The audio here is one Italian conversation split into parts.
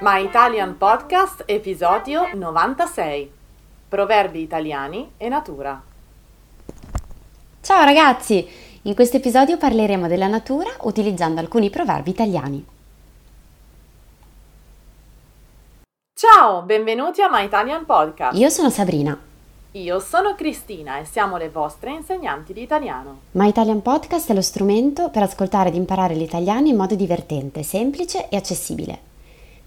My Italian Podcast, episodio 96. Proverbi italiani e natura. Ciao ragazzi! In questo episodio parleremo della natura utilizzando alcuni proverbi italiani. Ciao, benvenuti a My Italian Podcast. Io sono Sabrina. Io sono Cristina e siamo le vostre insegnanti di italiano. My Italian Podcast è lo strumento per ascoltare ed imparare l'italiano in modo divertente, semplice e accessibile.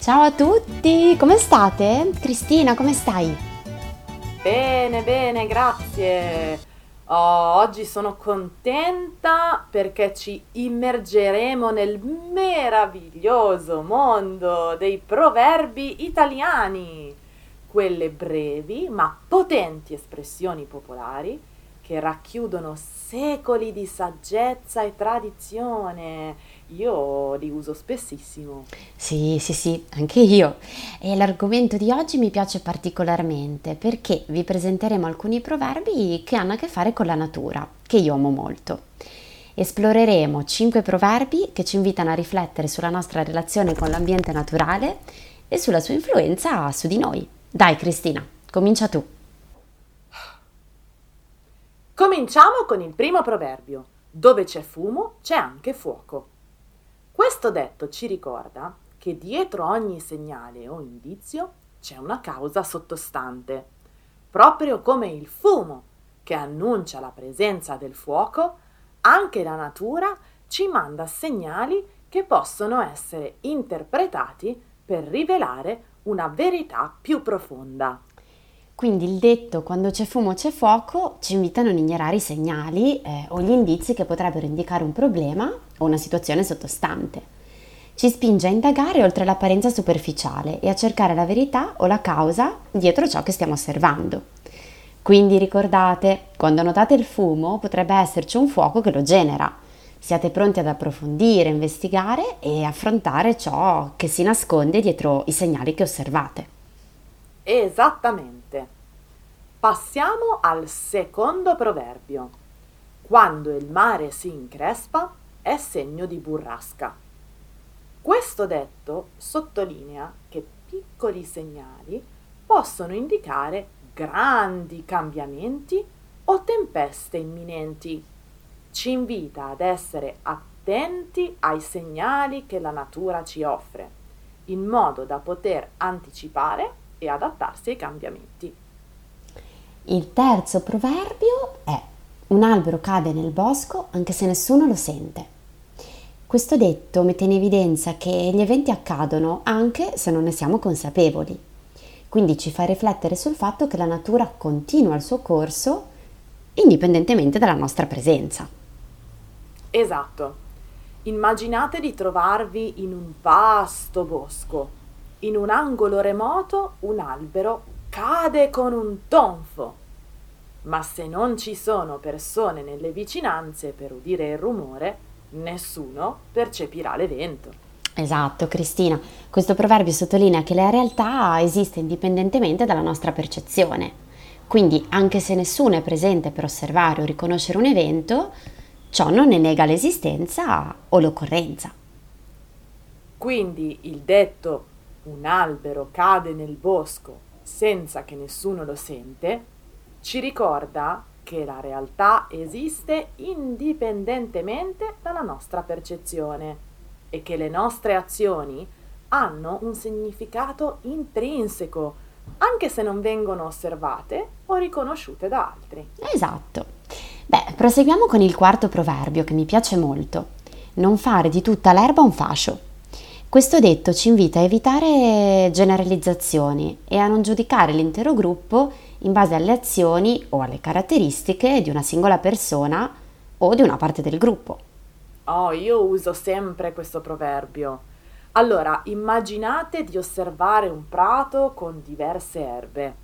Ciao a tutti, come state? Cristina, come stai? Bene, bene, grazie. Oh, oggi sono contenta perché ci immergeremo nel meraviglioso mondo dei proverbi italiani, quelle brevi ma potenti espressioni popolari che racchiudono secoli di saggezza e tradizione. Io li uso spessissimo. Sì, sì, sì, anche io. E l'argomento di oggi mi piace particolarmente perché vi presenteremo alcuni proverbi che hanno a che fare con la natura, che io amo molto. Esploreremo cinque proverbi che ci invitano a riflettere sulla nostra relazione con l'ambiente naturale e sulla sua influenza su di noi. Dai Cristina, comincia tu. Cominciamo con il primo proverbio. Dove c'è fumo c'è anche fuoco. Questo detto ci ricorda che dietro ogni segnale o indizio c'è una causa sottostante, proprio come il fumo che annuncia la presenza del fuoco, anche la natura ci manda segnali che possono essere interpretati per rivelare una verità più profonda. Quindi il detto quando c'è fumo c'è fuoco ci invita a non ignorare i segnali eh, o gli indizi che potrebbero indicare un problema o una situazione sottostante. Ci spinge a indagare oltre l'apparenza superficiale e a cercare la verità o la causa dietro ciò che stiamo osservando. Quindi ricordate, quando notate il fumo potrebbe esserci un fuoco che lo genera. Siate pronti ad approfondire, investigare e affrontare ciò che si nasconde dietro i segnali che osservate. Esattamente. Passiamo al secondo proverbio. Quando il mare si increspa è segno di burrasca. Questo detto sottolinea che piccoli segnali possono indicare grandi cambiamenti o tempeste imminenti. Ci invita ad essere attenti ai segnali che la natura ci offre, in modo da poter anticipare e adattarsi ai cambiamenti. Il terzo proverbio è un albero cade nel bosco anche se nessuno lo sente. Questo detto mette in evidenza che gli eventi accadono anche se non ne siamo consapevoli. Quindi ci fa riflettere sul fatto che la natura continua il suo corso indipendentemente dalla nostra presenza. Esatto. Immaginate di trovarvi in un vasto bosco in un angolo remoto un albero cade con un tonfo. Ma se non ci sono persone nelle vicinanze per udire il rumore, nessuno percepirà l'evento. Esatto, Cristina. Questo proverbio sottolinea che la realtà esiste indipendentemente dalla nostra percezione. Quindi, anche se nessuno è presente per osservare o riconoscere un evento, ciò non ne nega l'esistenza o l'occorrenza. Quindi il detto un albero cade nel bosco senza che nessuno lo sente, ci ricorda che la realtà esiste indipendentemente dalla nostra percezione e che le nostre azioni hanno un significato intrinseco, anche se non vengono osservate o riconosciute da altri. Esatto. Beh, proseguiamo con il quarto proverbio che mi piace molto. Non fare di tutta l'erba un fascio. Questo detto ci invita a evitare generalizzazioni e a non giudicare l'intero gruppo in base alle azioni o alle caratteristiche di una singola persona o di una parte del gruppo. Oh, io uso sempre questo proverbio. Allora, immaginate di osservare un prato con diverse erbe.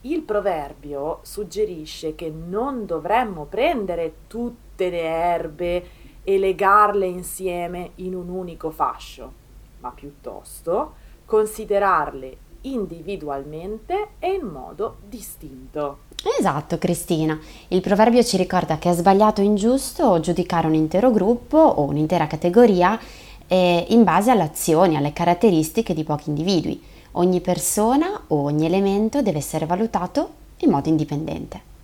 Il proverbio suggerisce che non dovremmo prendere tutte le erbe e legarle insieme in un unico fascio, ma piuttosto considerarle individualmente e in modo distinto. Esatto, Cristina. Il proverbio ci ricorda che è sbagliato o ingiusto giudicare un intero gruppo o un'intera categoria eh, in base alle azioni, alle caratteristiche di pochi individui. Ogni persona o ogni elemento deve essere valutato in modo indipendente.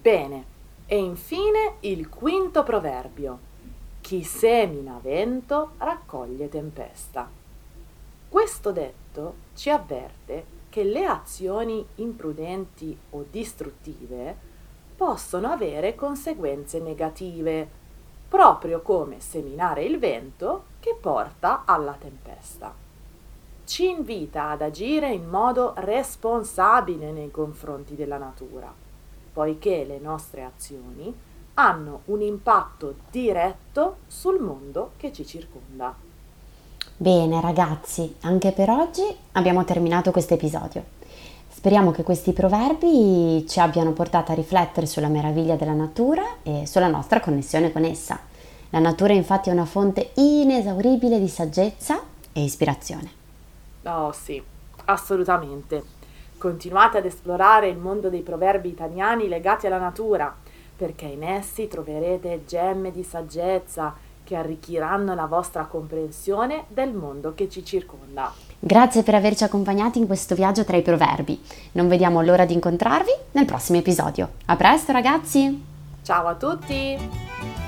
Bene, e infine il quinto proverbio. Chi semina vento raccoglie tempesta. Questo detto ci avverte che le azioni imprudenti o distruttive possono avere conseguenze negative, proprio come seminare il vento che porta alla tempesta. Ci invita ad agire in modo responsabile nei confronti della natura, poiché le nostre azioni hanno un impatto diretto sul mondo che ci circonda. Bene ragazzi, anche per oggi abbiamo terminato questo episodio. Speriamo che questi proverbi ci abbiano portato a riflettere sulla meraviglia della natura e sulla nostra connessione con essa. La natura infatti è una fonte inesauribile di saggezza e ispirazione. Oh sì, assolutamente. Continuate ad esplorare il mondo dei proverbi italiani legati alla natura, perché in essi troverete gemme di saggezza che arricchiranno la vostra comprensione del mondo che ci circonda. Grazie per averci accompagnati in questo viaggio tra i proverbi. Non vediamo l'ora di incontrarvi nel prossimo episodio. A presto ragazzi! Ciao a tutti!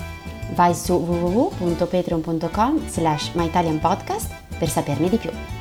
Vai su www.patreon.com slash myitalianpodcast per saperne di più.